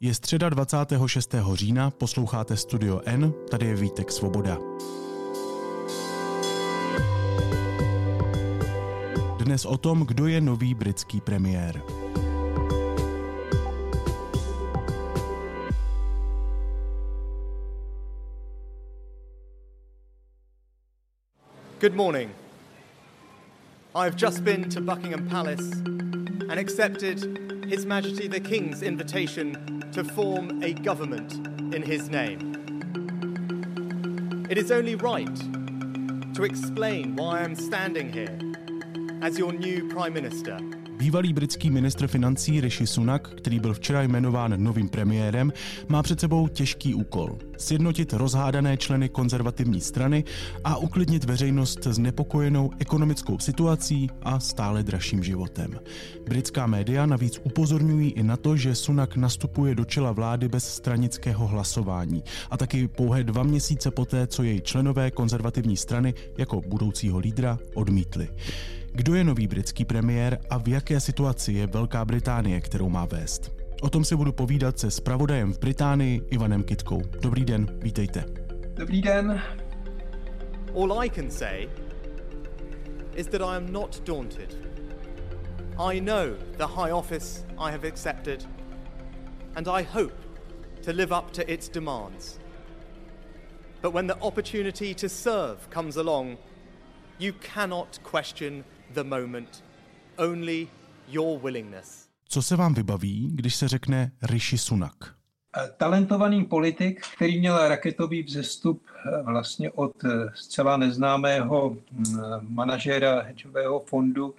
Je středa 26. října, posloucháte Studio N, tady je Vítek Svoboda. Dnes o tom, kdo je nový britský premiér. Good morning. I have just been to Buckingham Palace and accepted His Majesty the King's invitation to form a government in his name. It is only right to explain why I am standing here as your new Prime Minister. Bývalý britský ministr financí Rishi Sunak, který byl včera jmenován novým premiérem, má před sebou těžký úkol. Sjednotit rozhádané členy konzervativní strany a uklidnit veřejnost nepokojenou ekonomickou situací a stále dražším životem. Britská média navíc upozorňují i na to, že Sunak nastupuje do čela vlády bez stranického hlasování a taky pouhé dva měsíce poté, co jej členové konzervativní strany jako budoucího lídra odmítli. Kdo je nový britský premiér a v jaké situaci je Velká Británie, kterou má vést? O tom si budu povídat se spravodajem v Británii Ivanem Kitkou. Dobrý den, vítejte. Dobrý den. All I can say is that I am not daunted. I know the high office I have accepted and I hope to live up to its demands. But when the opportunity to serve comes along, you cannot question the moment, only your willingness. Co se vám vybaví, když se řekne Rishi Sunak? Eh, talentovaný politik, který měl raketový vzestup eh, vlastně od eh, zcela neznámého mm, manažéra hedžového fondu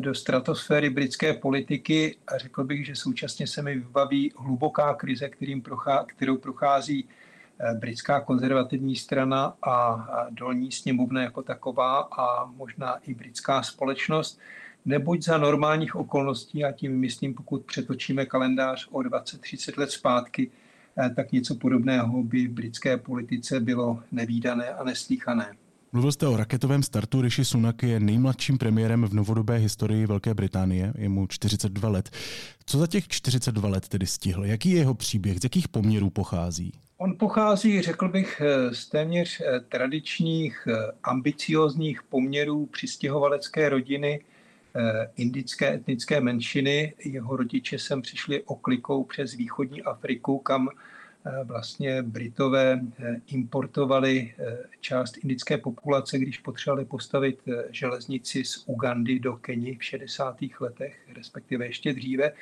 do stratosféry britské politiky a řekl bych, že současně se mi vybaví hluboká krize, kterým prochá, kterou prochází britská konzervativní strana a dolní sněmovna jako taková a možná i britská společnost, neboť za normálních okolností, a tím myslím, pokud přetočíme kalendář o 20-30 let zpátky, eh, tak něco podobného by v britské politice bylo nevýdané a neslíchané. Mluvil jste o raketovém startu. Rishi Sunak je nejmladším premiérem v novodobé historii Velké Británie. Je mu 42 let. Co za těch 42 let tedy stihl? Jaký je jeho příběh? Z jakých poměrů pochází? On pochází, řekl bych, eh, z téměř eh, tradičních, eh, ambiciozních poměrů přistěhovalecké rodiny indické etnické menšiny. Jeho rodiče sem přišli oklikou přes východní Afriku, kam vlastně Britové importovali část indické populace, když potřebovali postavit železnici z Ugandy do Keni v 60. letech, respektive ještě dříve.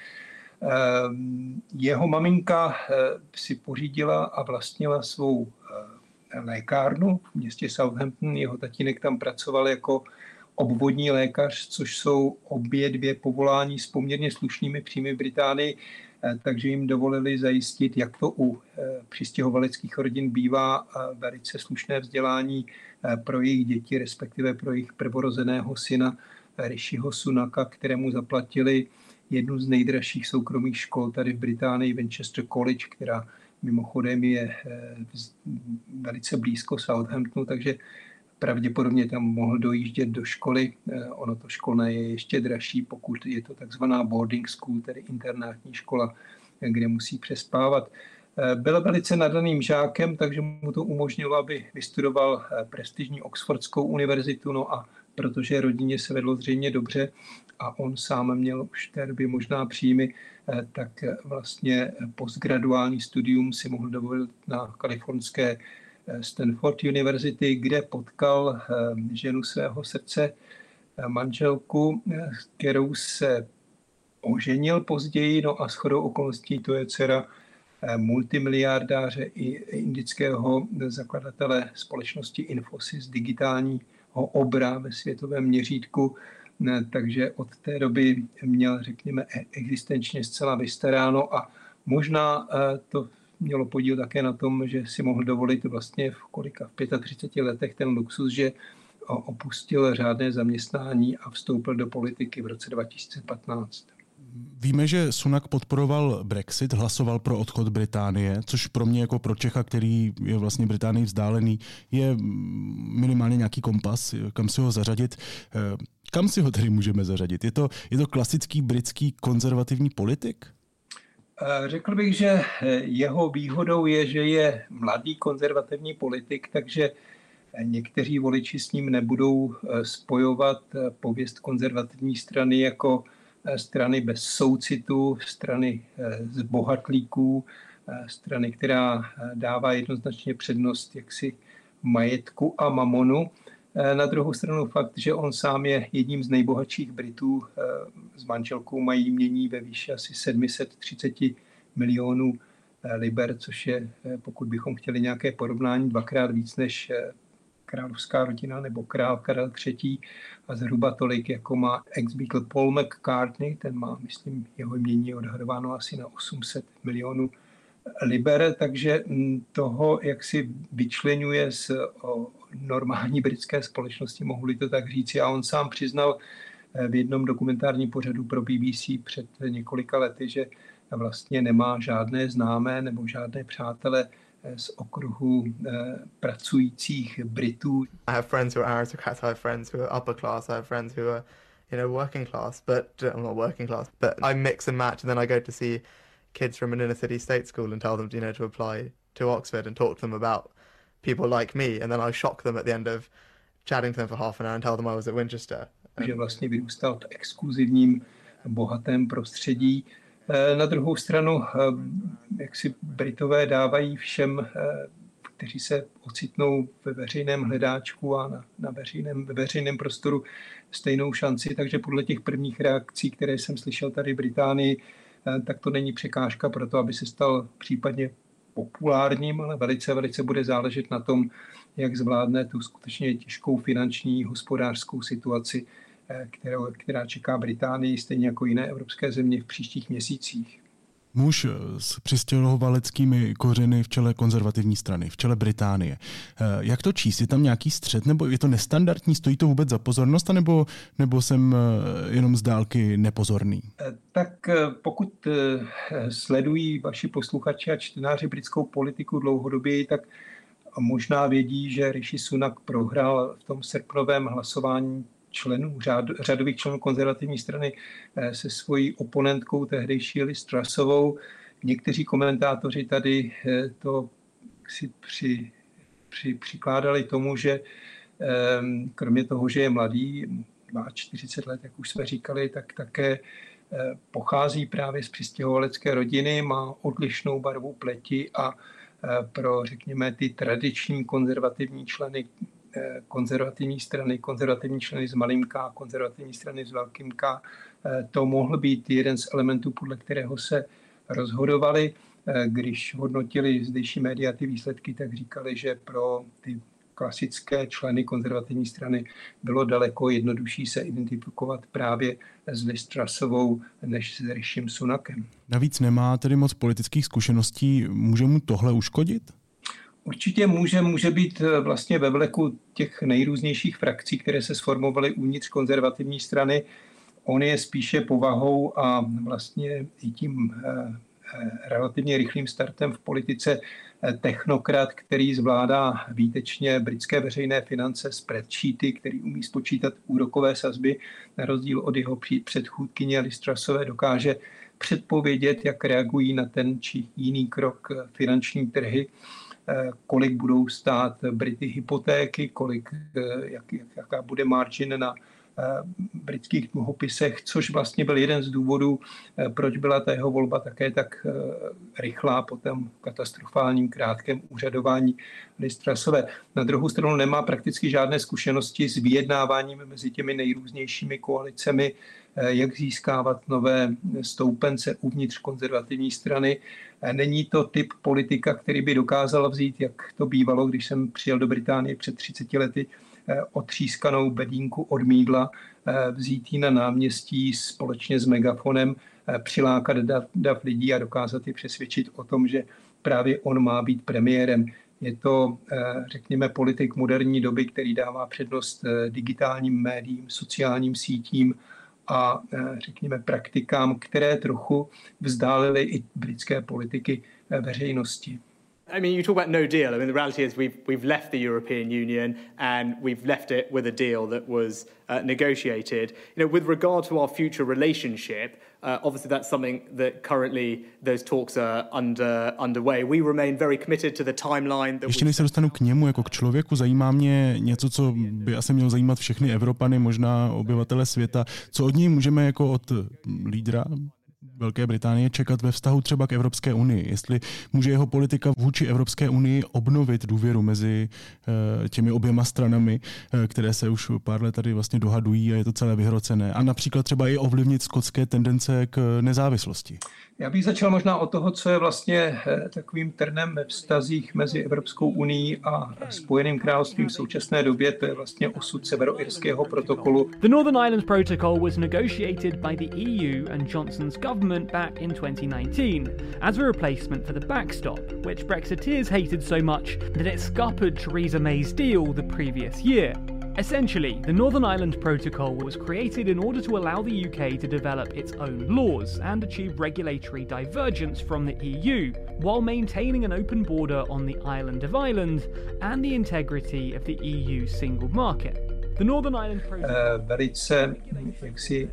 Ehm, jeho maminka eh, si pořídila a vlastnila svou eh, lékárnu v městě Southampton. Jeho tatínek tam pracoval jako obvodní lékař, což jsou obě dvě povolání s poměrně slušnými příjmy Británii, eh, takže jim dovolili zajistit, jak to u přistěhovaleckých rodin bývá, velice slušné vzdělání pro jejich děti, respektive pro jejich prvorozeného syna Rishiho Sunaka, kterému zaplatili jednu z nejdražších soukromých škol tady v Británii, Winchester College, která mimochodem je eh, velice blízko Southamptonu, takže pravděpodobně tam mohl dojíždět do školy. Eh, ono to školné je ještě dražší, pokud je to takzvaná boarding school, tedy internátní škola, kde musí přespávat. Eh, byl velice nadaným žákem, takže mu to umožnilo, aby vystudoval prestižní Oxfordskou univerzitu, no a protože rodině se vedlo zřejmě dobře a on sám měl už té době možná příjmy, eh, tak vlastně postgraduální studium si mohl dovolit na kalifornské eh, Stanford University, kde potkal eh, ženu svého srdce, manželku, kterou se oženil později, no a shodou okolností to je dcera multimiliardáře i indického zakladatele společnosti Infosys digitální obra ve světovém měřítku, takže od té doby měl, řekněme, e- existenčně zcela vystaráno a možná e, to mělo podíl také na tom, že si mohl dovolit vlastně v kolika, v 35 letech ten luxus, že opustil řádné zaměstnání a vstoupil do politiky v roce 2015. Víme, že Sunak podporoval Brexit, hlasoval pro odchod Británie, což pro mě jako pro Čecha, který je vlastně Británii vzdálený, je minimálně nějaký kompas, kam si ho zařadit. Eh, kam si ho tedy můžeme zařadit? Je to, je to klasický britský konzervativní politik? Řekl bych, že jeho výhodou je, že je mladý konzervativní politik, takže někteří voliči s ním nebudou spojovat pověst konzervativní strany jako strany bez soucitu, strany z bohatlíků, strany, která dává jednoznačně přednost jaksi majetku a mamonu. Eh, na druhou stranu fakt, že on sám je jedním z nejbohatších Britů. Eh, s manželkou mají mění ve výši asi 730 milionů eh, liber, což je, pokud bychom chtěli nějaké porovnání, dvakrát víc než královská rodina nebo král Karel III. a zhruba tolik, jako má ex-Beatle Paul McCartney, ten má, myslím, jeho mění odhadováno asi na 800 milionů liber, takže mm, toho, jak si vyčlenuje z normální britské společnosti, mohu-li to tak říci. A on sám přiznal eh, v jednom dokumentárním pořadu pro BBC před několika lety, že vlastně nemá žádné známé nebo žádné přátele eh, z okruhu eh, pracujících Britů. I have friends who are aristocrats, I have friends who are upper class, I have friends who are you know, working class, but I'm not working class, but I mix and match and then I go to see kids from an inner city state school and tell them, you know, to apply to Oxford and talk to them about people like me, and then I shock them at the end of chatting to them for half an hour and tell them I was at Winchester. Že vlastně vyrůstal v exkluzivním, bohatém prostředí. Eh, na druhou stranu, eh, jak si Britové dávají všem, eh, kteří se ocitnou ve veřejném hledáčku a na, na veřejném, ve veřejném prostoru stejnou šanci, takže podle těch prvních reakcí, které jsem slyšel tady v Británii, tak to není překážka pro to, aby se stal případně populárním, ale velice, velice bude záležet na tom, jak zvládne tu skutečně těžkou finanční, hospodářskou situaci, eh, kterou, která čeká Británii, stejně jako jiné evropské země v příštích měsících. Muž s přistěhovaleckými kořeny v čele konzervativní strany, v čele Británie. Eh, jak to číst? Je tam nějaký střed, nebo je to nestandardní? Stojí to vůbec za pozornost, nebo, nebo jsem eh, jenom z dálky nepozorný? Eh, tak pokud sledují vaši posluchači a čtenáři britskou politiku dlouhodobě, tak možná vědí, že Rishi Sunak prohrál v tom srpnovém hlasování členů, řád, řadových členů konzervativní strany eh, se svojí oponentkou tehdejší Liz Trussovou. Někteří komentátoři tady eh, to si při, při, přikládali tomu, že ehm, kromě toho, že je mladý, má 40 let, jak už jsme říkali, tak také eh, pochází právě z přistěhovalecké rodiny, má odlišnou barvu pleti a pro, řekněme, ty tradiční konzervativní členy konzervativní strany, konzervativní členy s malým K, konzervativní strany s velkým K. Eh, to mohl být jeden z elementů, podle kterého se rozhodovali. Eh, když hodnotili zdejší média ty výsledky, tak říkali, že pro ty klasické členy konzervativní strany bylo daleko jednodušší se identifikovat právě s Liz Trussovou než s Rishim Sunakem. Navíc nemá tedy moc politických zkušeností. Může mu tohle uškodit? Určitě může, může být eh, vlastně ve vleku těch nejrůznějších frakcí, které se sformovaly uvnitř konzervativní strany. On je spíše povahou a vlastně i tím eh, eh, relativně rychlým startem v politice technokrat, který zvládá výtečně britské veřejné finance spreadsheety, který umí spočítat úrokové sazby, na rozdíl od jeho předchůdkyně Listrasové dokáže předpovědět, jak reagují na ten či jiný krok finanční trhy kolik budou stát Brity hypotéky, kolik, eh, jak, jaká bude margin na eh, britských dluhopisech, což vlastně byl jeden z důvodů, proč byla ta jeho volba také tak rychlá po tom katastrofálním krátkém úřadování Listrasové. Na druhou stranu nemá prakticky žádné zkušenosti s vyjednáváním mezi těmi nejrůznějšími koalicemi, jak získávat nové stoupence uvnitř konzervativní strany Není to typ politika, který by dokázal vzít, jak to bývalo, když jsem přijel do Británie před 30 lety, eh, otřískanou bedínku od mídla, eh, vzít ji na náměstí společně s megafonem, eh, přilákat dav, dav lidí a dokázat je přesvědčit o tom, že právě on má být premiérem. Je to, řekněme, politik moderní doby, který dává přednost digitálním médiím, sociálním sítím a řekněme praktikám, které trochu vzdálily i britské politiky veřejnosti. I mean, you talk about no deal. I mean, the reality is we've, we've left the European Union and we've left it with a deal that was uh, negotiated. You know, with regard to our future relationship, Uh, obviously, that's something that currently those talks are under, underway. We remain very committed to the timeline. Ještě než se dostanu k němu jako k člověku, zajímá mě něco, co by asi mělo zajímat všechny Evropany, možná obyvatele světa. Co od něj můžeme jako od lídra Velké Británie čekat ve vztahu třeba k Evropské unii? Jestli může jeho politika vůči Evropské unii obnovit důvěru mezi eh, těmi oběma stranami, eh, které se už pár let tady vlastně dohadují a je to celé vyhrocené. A například třeba i ovlivnit skotské tendence k nezávislosti. Já bych začal možná od toho, co je vlastně eh, takovým trnem ve vztazích mezi Evropskou unii a Spojeným královstvím v současné době, to je vlastně osud severoirského protokolu. The Northern Ireland Protocol was negotiated by the EU and Johnson's government back in 2019 as a replacement for the backstop, which Brexiteers hated so much that it scuppered Theresa May's deal the previous year. Essentially, the Northern Ireland Protocol was created in order to allow the UK to develop its own laws and achieve regulatory divergence from the EU, while maintaining an open border on the island of Ireland and the integrity of the EU single market. The Northern Ireland Protocol... Uh, velice jaksi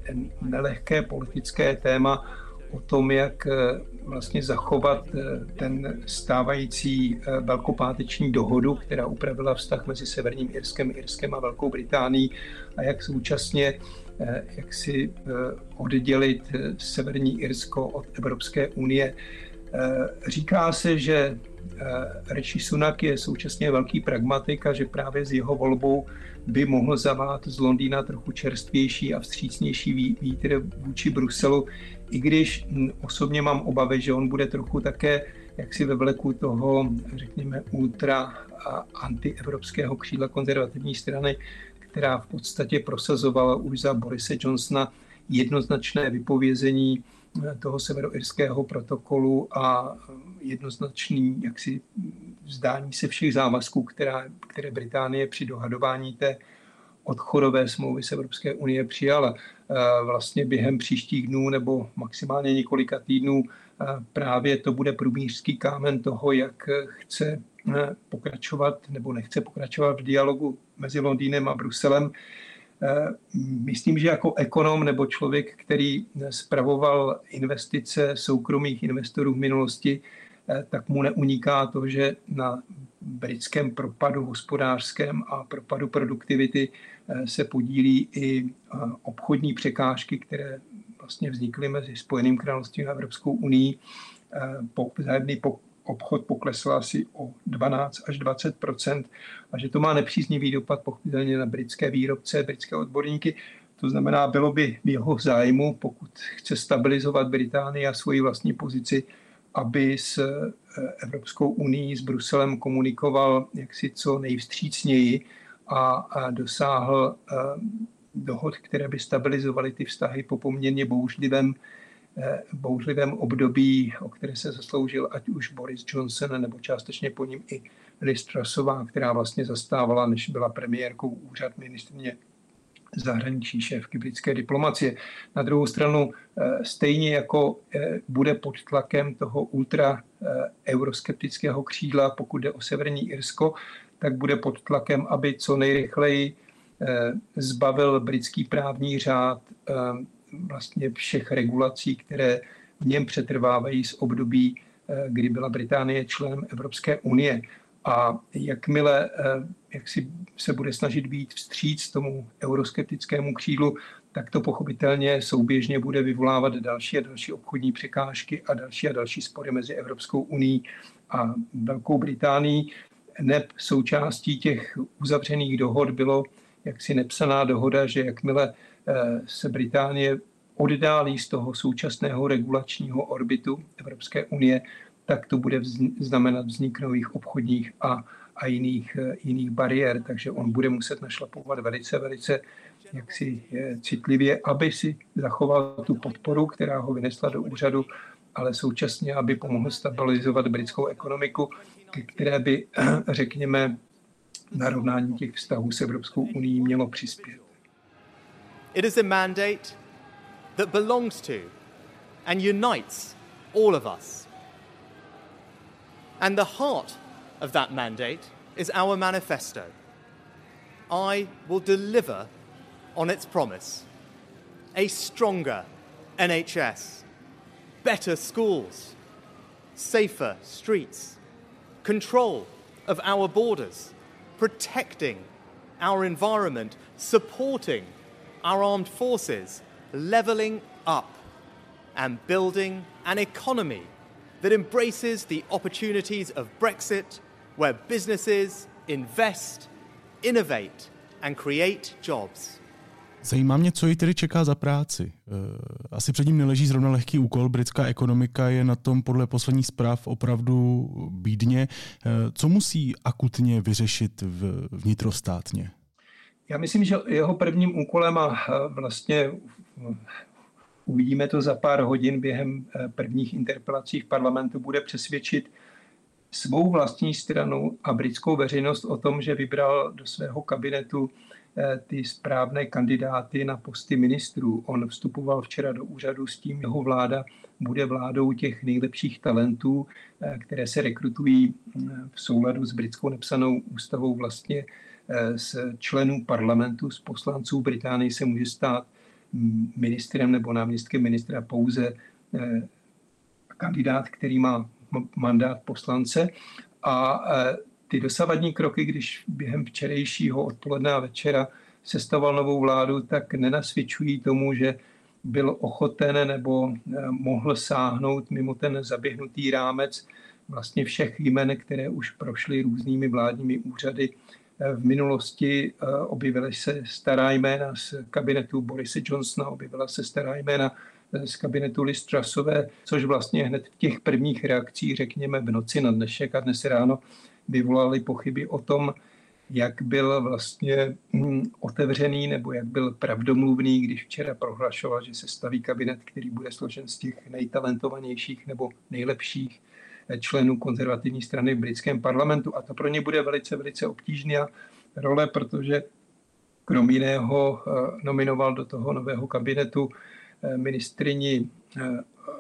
téma o tom, jak eh, vlastně zachovat eh, ten stávající eh, velkopáteční dohodu, která upravila vztah mezi Severním Irskem, Irskem a Velkou Británií a jak současně jak si oddělit Severní Irsko od Evropské unie. Říká se, že Rishi Sunak je současně velký pragmatik a že právě s jeho volbou by mohl zavát z Londýna trochu čerstvější a vstřícnější vítr vůči Bruselu, i když osobně mám obavy, že on bude trochu také jaksi ve vleku toho, řekněme, ultra a antievropského křídla konzervativní strany, která v podstatě prosazovala už za Borise Johnsona jednoznačné vypovězení eh, toho severoirského protokolu a jednoznačný jaksi vzdání se všech závazků, která, které Británie při dohadování té odchodové smlouvy z Evropské unie přijala. Eh, vlastně během příštích dnů nebo maximálně několika týdnů eh, právě to bude průbířský kámen toho, jak chce eh, pokračovat nebo nechce pokračovat v dialogu mezi Londýnem a Bruselem. Myslím, že jako ekonom nebo člověk, který spravoval investice soukromých investorů v minulosti, tak mu neuniká to, že na britském propadu hospodářském a propadu produktivity Eh, se podílí i eh, obchodní překážky, které vlastně vznikly mezi Spojeným královstvím a Evropskou unii. Eh, vzájemný obchod poklesl asi o 12 až 20% a že to má nepříznivý dopad pochopitelně na britské výrobce, britské odborníky. To znamená, bylo by v jeho zájmu, pokud chce stabilizovat Británii a svoji vlastní pozici, aby s Evropskou unii, s Bruselem komunikoval jaksi co nejvstřícněji, a dosáhl eh, dohod, které by stabilizovaly ty vztahy po poměrně bouřlivém, eh, bouřlivém období, o které se zasloužil ať už Boris Johnson, nebo částečně po ním i Liz Trussová, která vlastně zastávala, než byla premiérkou úřad ministrně zahraničí šéfky britské diplomacie. Na druhou stranu, eh, stejně jako bude pod tlakem toho ultra euroskeptického křídla, pokud jde o Severní Irsko, tak bude pod tlakem, aby co nejrychleji eh, zbavil britský právní řád eh, vlastně všech regulací, které v něm přetrvávají z období, eh, kdy byla Británie členem Evropské unie. A jakmile jak si se bude snažit být vstříc tomu euroskeptickému křídlu, tak to pochopitelně souběžně bude vyvolávat další a další obchodní překážky a další a další spory mezi Evropskou unii a Velkou Británií. Neb součástí těch uzavřených dohod bylo jaksi nepsaná dohoda, že jakmile eh, se Británie oddálí z toho současného regulačního orbitu Evropské unie, tak to bude znamenat vznik nových obchodních a, a jiných, eh, jiných bariér. Takže on bude muset našlapovat velice, velice jaksi eh, citlivě, aby si zachoval tu podporu, která ho vynesla do úřadu, ale současně, aby pomohl stabilizovat britskou ekonomiku které by, řekněme, narovnání těch vztahů s Evropskou unii mělo přispět. It is a mandate that belongs to and unites all of us. And the heart of that mandate is our manifesto. I will deliver on its promise a stronger, NHS, better schools, safer streets, control of our borders, protecting our environment, supporting our armed forces, levelling up, and building an economy that embraces the opportunities of Brexit, where businesses invest, innovate, and create jobs. Zajímá mě, co ji tedy čeká za práci. Eh, asi před ním neleží zrovna lehký úkol. Britská ekonomika je na tom podle posledních zpráv opravdu bídně. Eh, co musí akutně vyřešit vnitrostátně? Já myslím, že jeho prvním úkolem a vlastně uvidíme to za pár hodin během eh, prvních interpelací v parlamentu, bude přesvědčit svou vlastní stranu a britskou veřejnost o tom, že vybral do svého kabinetu Eh, ty správné kandidáty na posty ministrů. On vstupoval včera do úřadu s tím, jeho vláda bude vládou těch nejlepších talentů, eh, které se rekrutují eh, v souladu s britskou nepsanou ústavou vlastně z členů parlamentu, z poslanců. Británii se může stát mm, ministrem nebo náměstkem ministra pouze kandidát, který má mandát poslance. A ty dosavadní kroky, když během včerejšího odpoledne a večera sestavoval novou vládu, tak nenasvědčují tomu, že byl ochoten nebo eh, mohl sáhnout mimo ten zaběhnutý rámec vlastně všech jmen, které už prošly různými vládními úřady. Eh, v minulosti objevily se stará jména z kabinetu Borise Johnsona, objevila se stará jména z kabinetu Liz Trussové, což vlastně hned v těch prvních reakcích, řekněme v noci na dnešek a dnes ráno, vyvolaly pochyby o tom, jak byl vlastně hm, otevřený nebo jak byl pravdomluvný, když včera prohlašoval, že se staví kabinet, který bude složen z těch nejtalentovanějších nebo nejlepších členů konzervativní strany v britském parlamentu. A to pro ně bude velice, velice obtížná role, protože krom jiného eh, nominoval do toho nového kabinetu ministrini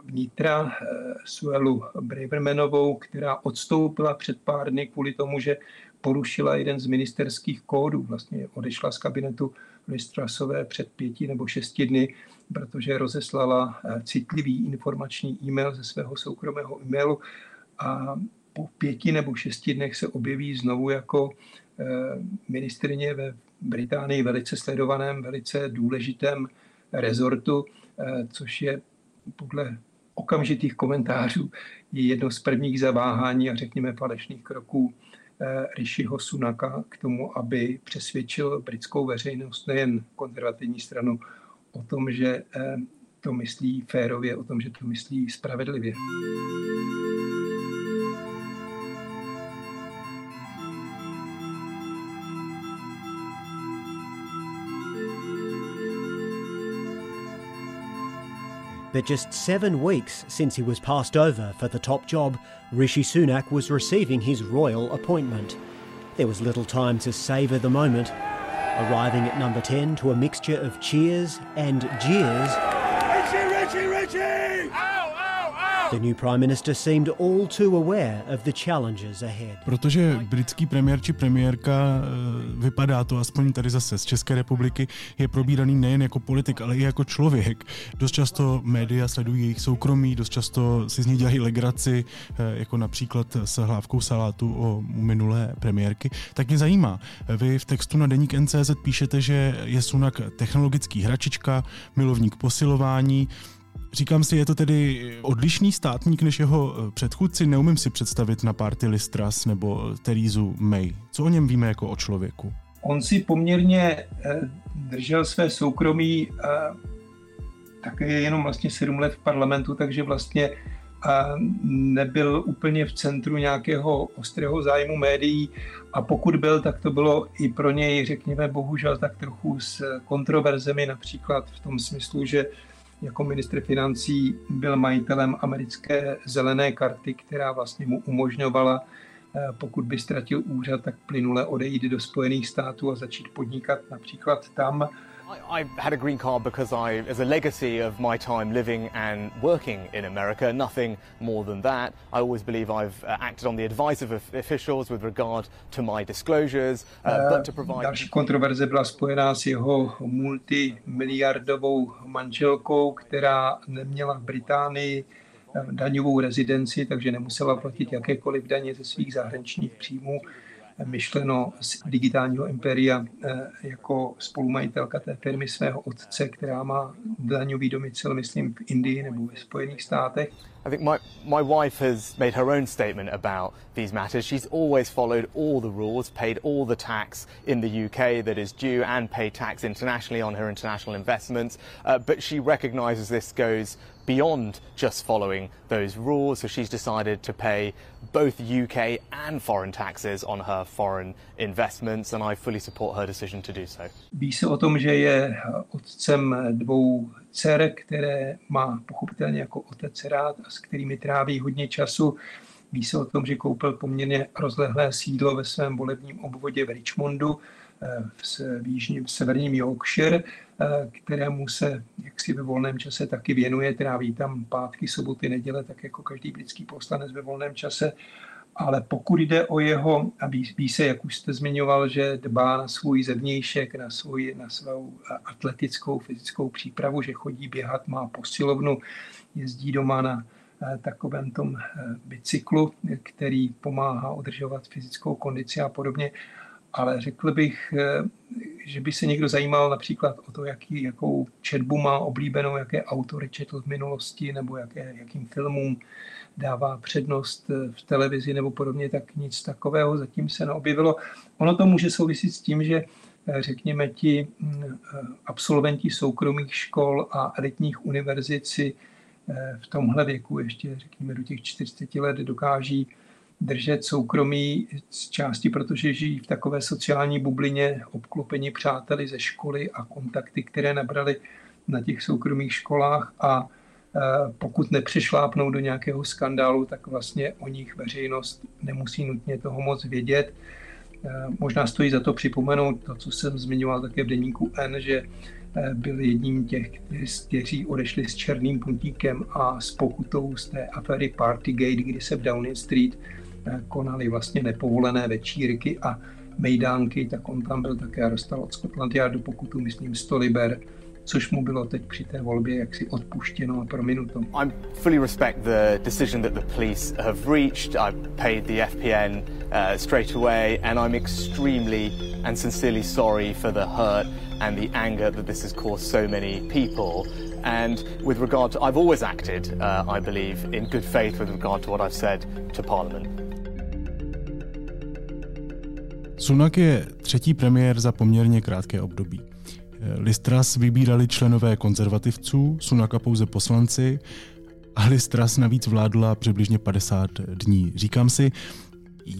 vnitra Suelu Bravermanovou, která odstoupila před pár dny kvůli tomu, že porušila jeden z ministerských kódů. Vlastně odešla z kabinetu Listrasové před pěti nebo šesti dny, protože rozeslala eh, citlivý informační e-mail ze svého soukromého e-mailu a po pěti nebo šesti dnech se objeví znovu jako eh, ministrině ve Británii velice sledovaném, velice důležitém rezortu, eh, což je podle okamžitých komentářů je jedno z prvních zaváhání a řekněme falešných kroků Eh, Rishiho Sunaka k tomu, aby přesvědčil britskou veřejnost, nejen konzervativní stranu, o tom, že eh, to myslí férově, o tom, že to myslí spravedlivě. That just seven weeks since he was passed over for the top job, Rishi Sunak was receiving his royal appointment. There was little time to savour the moment, arriving at number 10 to a mixture of cheers and jeers. Protože britský premiér či premiérka, eh, vypadá to aspoň tady zase z České republiky, je probíraný nejen jako politik, ale i jako člověk. Dost často média sledují jejich soukromí, dost často si z ní dělají legraci, eh, jako například s hlávkou salátu o minulé premiérky. Tak mě zajímá, vy v textu na deník NCZ píšete, že je Sunak technologický hračička, milovník posilování, Říkám si, je to tedy odlišný státník než jeho eh, předchůdci? Neumím si představit na party Listras nebo Terezu May. Co o něm víme jako o člověku? On si poměrně eh, držel své soukromí eh, také jenom vlastně sedm let v parlamentu, takže vlastně nebyl úplně v centru nějakého ostrého zájmu médií a pokud byl, tak to bylo i pro něj, řekněme, bohužel tak trochu s kontroverzemi, například v tom smyslu, že jako ministr financí byl majitelem americké zelené karty, která vlastně mu umožňovala, eh, pokud by ztratil úřad, tak plynule odejít do Spojených států a začít podnikat například tam. I, I had a green card because I, as a legacy of my time living and working in America, nothing more than that. I always believe I've uh, acted on the advice of officials with regard to my disclosures, uh, but to provide... Další kontroverze byla spojená s jeho multimiliardovou manželkou, která neměla v Británii eh, daňovou rezidenci, takže nemusela platit jakékoliv daně ze svých zahraničních příjmů myšleno digitálního impéria eh, jako spolumajitelka té firmy svého otce, která má daňový domicil, myslím, v Indii nebo ve Spojených státech. I think my, my wife has made her own statement about these matters. She's always followed all the rules, paid all the tax in the UK that is due, and paid tax internationally on her international investments. Uh, but she recognises this goes beyond just following those rules, so she's decided to pay both UK and foreign taxes on her foreign investments, and I fully support her decision to do so. Ví se o tom, že je otcem dvou dcer, které má pochopitelně jako otec rád a s kterými tráví hodně času. Ví se o tom, že koupil poměrně rozlehlé sídlo ve svém volebním obvodě v Richmondu eh, v, jižním, v severním Yorkshire, kterému se jaksi ve volném čase taky věnuje, tráví tam pátky, soboty, neděle, tak jako každý britský poslanec ve volném čase ale pokud jde o jeho, a ví se, jak už jste zmiňoval, že dbá na svůj zevnějšek, na, svůj, na svou atletickou, fyzickou přípravu, že chodí běhat, má posilovnu, jezdí doma na eh, takovém tom eh, bicyklu, který pomáhá udržovat fyzickou kondici a podobně. Ale řekl bych, eh, že by se někdo zajímal například o to, jaký, jakou četbu má oblíbenou, jaké autory četl v minulosti nebo jaké, jakým filmům dává přednost eh, v televizi nebo podobně, tak nic takového zatím se neobjevilo. Ono to může souviset s tím, že eh, řekněme ti mm, absolventi soukromých škol a elitních univerzit si v tomhle věku, ještě řekněme do těch 40 let, dokáží držet soukromí z části, protože žijí v takové sociální bublině, obklopení přáteli ze školy a kontakty, které nabrali na těch soukromých školách a Eh, pokud nepřešlápnou do nějakého skandálu, tak vlastně o nich veřejnost nemusí nutně toho moc vědět. Eh, možná stojí za to připomenout to, co jsem zmiňoval také v deníku N, že eh, byl jedním těch, kteří odešli s černým puntíkem a s pokutou z té aféry Partygate, kdy se v Downing Street vlastně nepovolené večírky a mejdánky, tak on tam byl také a dostal od Scotland Yardu pokutu, myslím, 100 liber což mu bylo teď při té volbě jaksi odpuštěno a prominuto. I fully respect the decision that the police have reached. I paid the FPN uh, straight away and I'm extremely and sincerely sorry for the hurt and the anger that this has caused so many people. And with regard to, I've always acted, uh, I believe, in good faith with regard to what I've said to Parliament. Sunak je třetí premiér za poměrně krátké období. Listras vybírali členové konzervativců, Sunaka pouze poslanci a Listras navíc vládla přibližně 50 dní. Říkám si,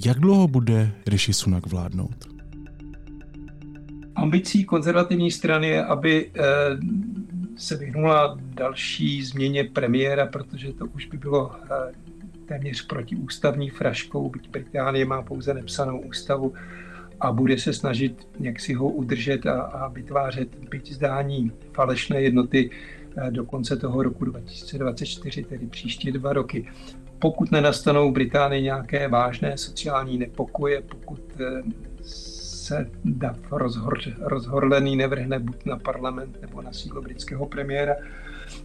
jak dlouho bude Rishi Sunak vládnout? Ambicí konzervativní strany je, aby eh, se vyhnula další změně premiéra, protože to už by bylo eh, téměř protiústavní fraškou, byť Británie má pouze nepsanou ústavu a bude se snažit jak si ho udržet a, a vytvářet byť zdání falešné jednoty eh, do konce toho roku 2024, tedy příští dva roky. Pokud nenastanou v Británii nějaké vážné sociální nepokoje, pokud eh, se DAF rozhor, rozhorlený nevrhne buď na parlament nebo na sídlo britského premiéra,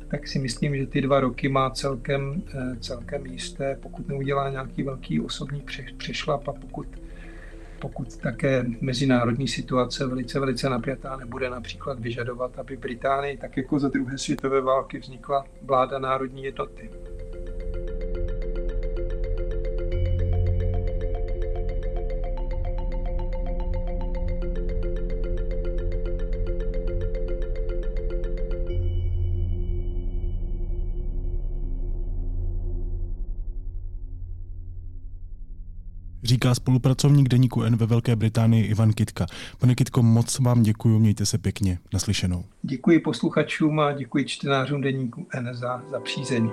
tak si myslím, že ty dva roky má celkem, eh, celkem jisté, pokud neudělá nějaký velký osobní přešlap a pokud pokud také mezinárodní situace velice, velice napjatá nebude například vyžadovat, aby Británii, tak jako za druhé světové války, vznikla vláda národní jednoty. Říká spolupracovník deníku N ve Velké Británii Ivan Kitka. Pane Kitko, moc vám děkuji, mějte se pěkně. Naslyšenou. Děkuji posluchačům a děkuji čtenářům deníku N za, za přízeň.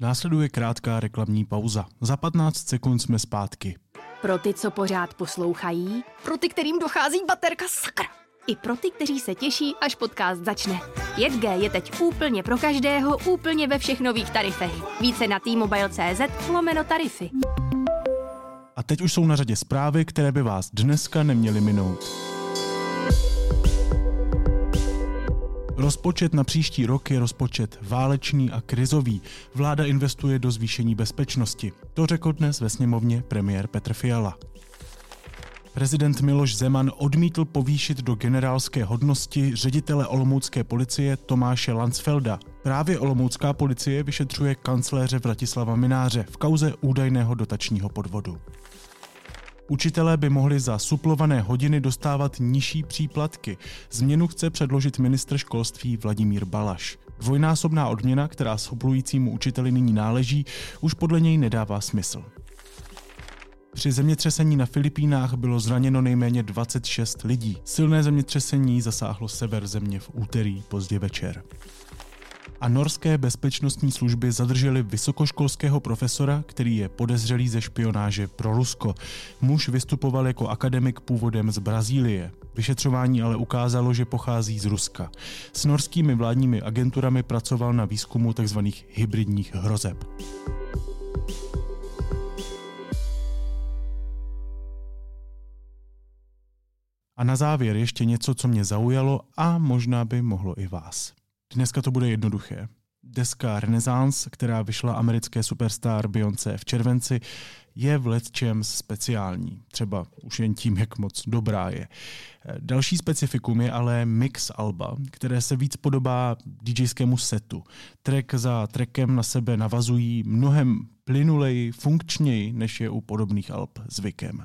Následuje krátká reklamní pauza. Za 15 sekund jsme zpátky. Pro ty, co pořád poslouchají, pro ty, kterým dochází baterka sakra. I pro ty, kteří se těší, až podcast začne. 5G je teď úplně pro každého, úplně ve všech nových tarifech. Více na t-mobile.cz lomeno tarify. A teď už jsou na řadě zprávy, které by vás dneska neměly minout. Rozpočet na příští rok je rozpočet válečný a krizový. Vláda investuje do zvýšení bezpečnosti. To řekl dnes ve sněmovně premiér Petr Fiala. Prezident Miloš Zeman odmítl povýšit do generálské hodnosti ředitele olomoucké policie Tomáše Lansfelda. Právě olomoucká policie vyšetřuje kancléře Vratislava Mináře v kauze údajného dotačního podvodu. Učitelé by mohli za suplované hodiny dostávat nižší příplatky. Změnu chce předložit ministr školství Vladimír Balaš. Dvojnásobná odměna, která suplujícímu učiteli nyní náleží, už podle něj nedává smysl. Při zemětřesení na Filipínách bylo zraněno nejméně 26 lidí. Silné zemětřesení zasáhlo sever země v úterý pozdě večer a norské bezpečnostní služby zadrželi vysokoškolského profesora, který je podezřelý ze špionáže pro Rusko. Muž vystupoval jako akademik původem z Brazílie. Vyšetřování ale ukázalo, že pochází z Ruska. S norskými vládními agenturami pracoval na výzkumu tzv. hybridních hrozeb. A na závěr ještě něco, co mě zaujalo a možná by mohlo i vás. Dneska to bude jednoduché. Deska Renaissance, která vyšla americké superstar Beyoncé v červenci, je v letčem speciální. Třeba už jen tím, jak moc dobrá je. Další specifikum je ale mix alba, které se víc podobá DJskému setu. Track za trackem na sebe navazují mnohem plynuleji, funkčněji, než je u podobných alb zvykem.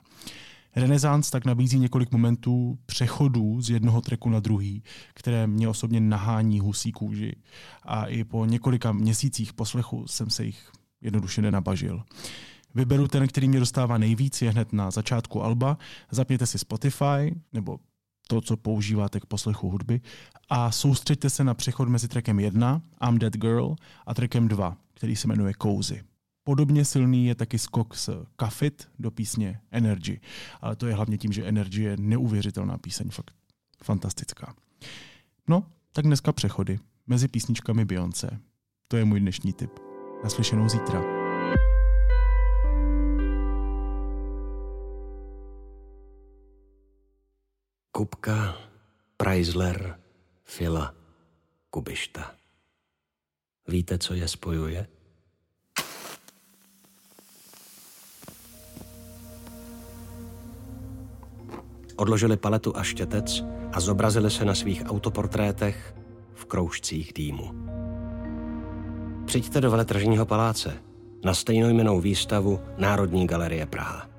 Renaissance tak nabízí několik momentů přechodů z jednoho treku na druhý, které mě osobně nahání husí kůži. A i po několika měsících poslechu jsem se jich jednoduše nenabažil. Vyberu ten, který mě dostává nejvíc, je hned na začátku alba. Zapněte si Spotify nebo to, co používáte k poslechu hudby a soustřeďte se na přechod mezi trackem 1, I'm That Girl, a trackem 2, který se jmenuje Cozy. Podobně silný je taky skok z Kafit do písně Energy. Ale to je hlavně tím, že Energy je neuvěřitelná píseň, fakt fantastická. No, tak dneska přechody mezi písničkami Beyoncé. To je můj dnešní tip. Naslyšenou zítra. Kupka, Preisler, Fila, Kubišta. Víte, co je spojuje? Odložili paletu a štětec a zobrazili se na svých autoportrétech v kroužcích dýmu. Přijďte do veletržního paláce na stejnojmenou výstavu Národní galerie Praha.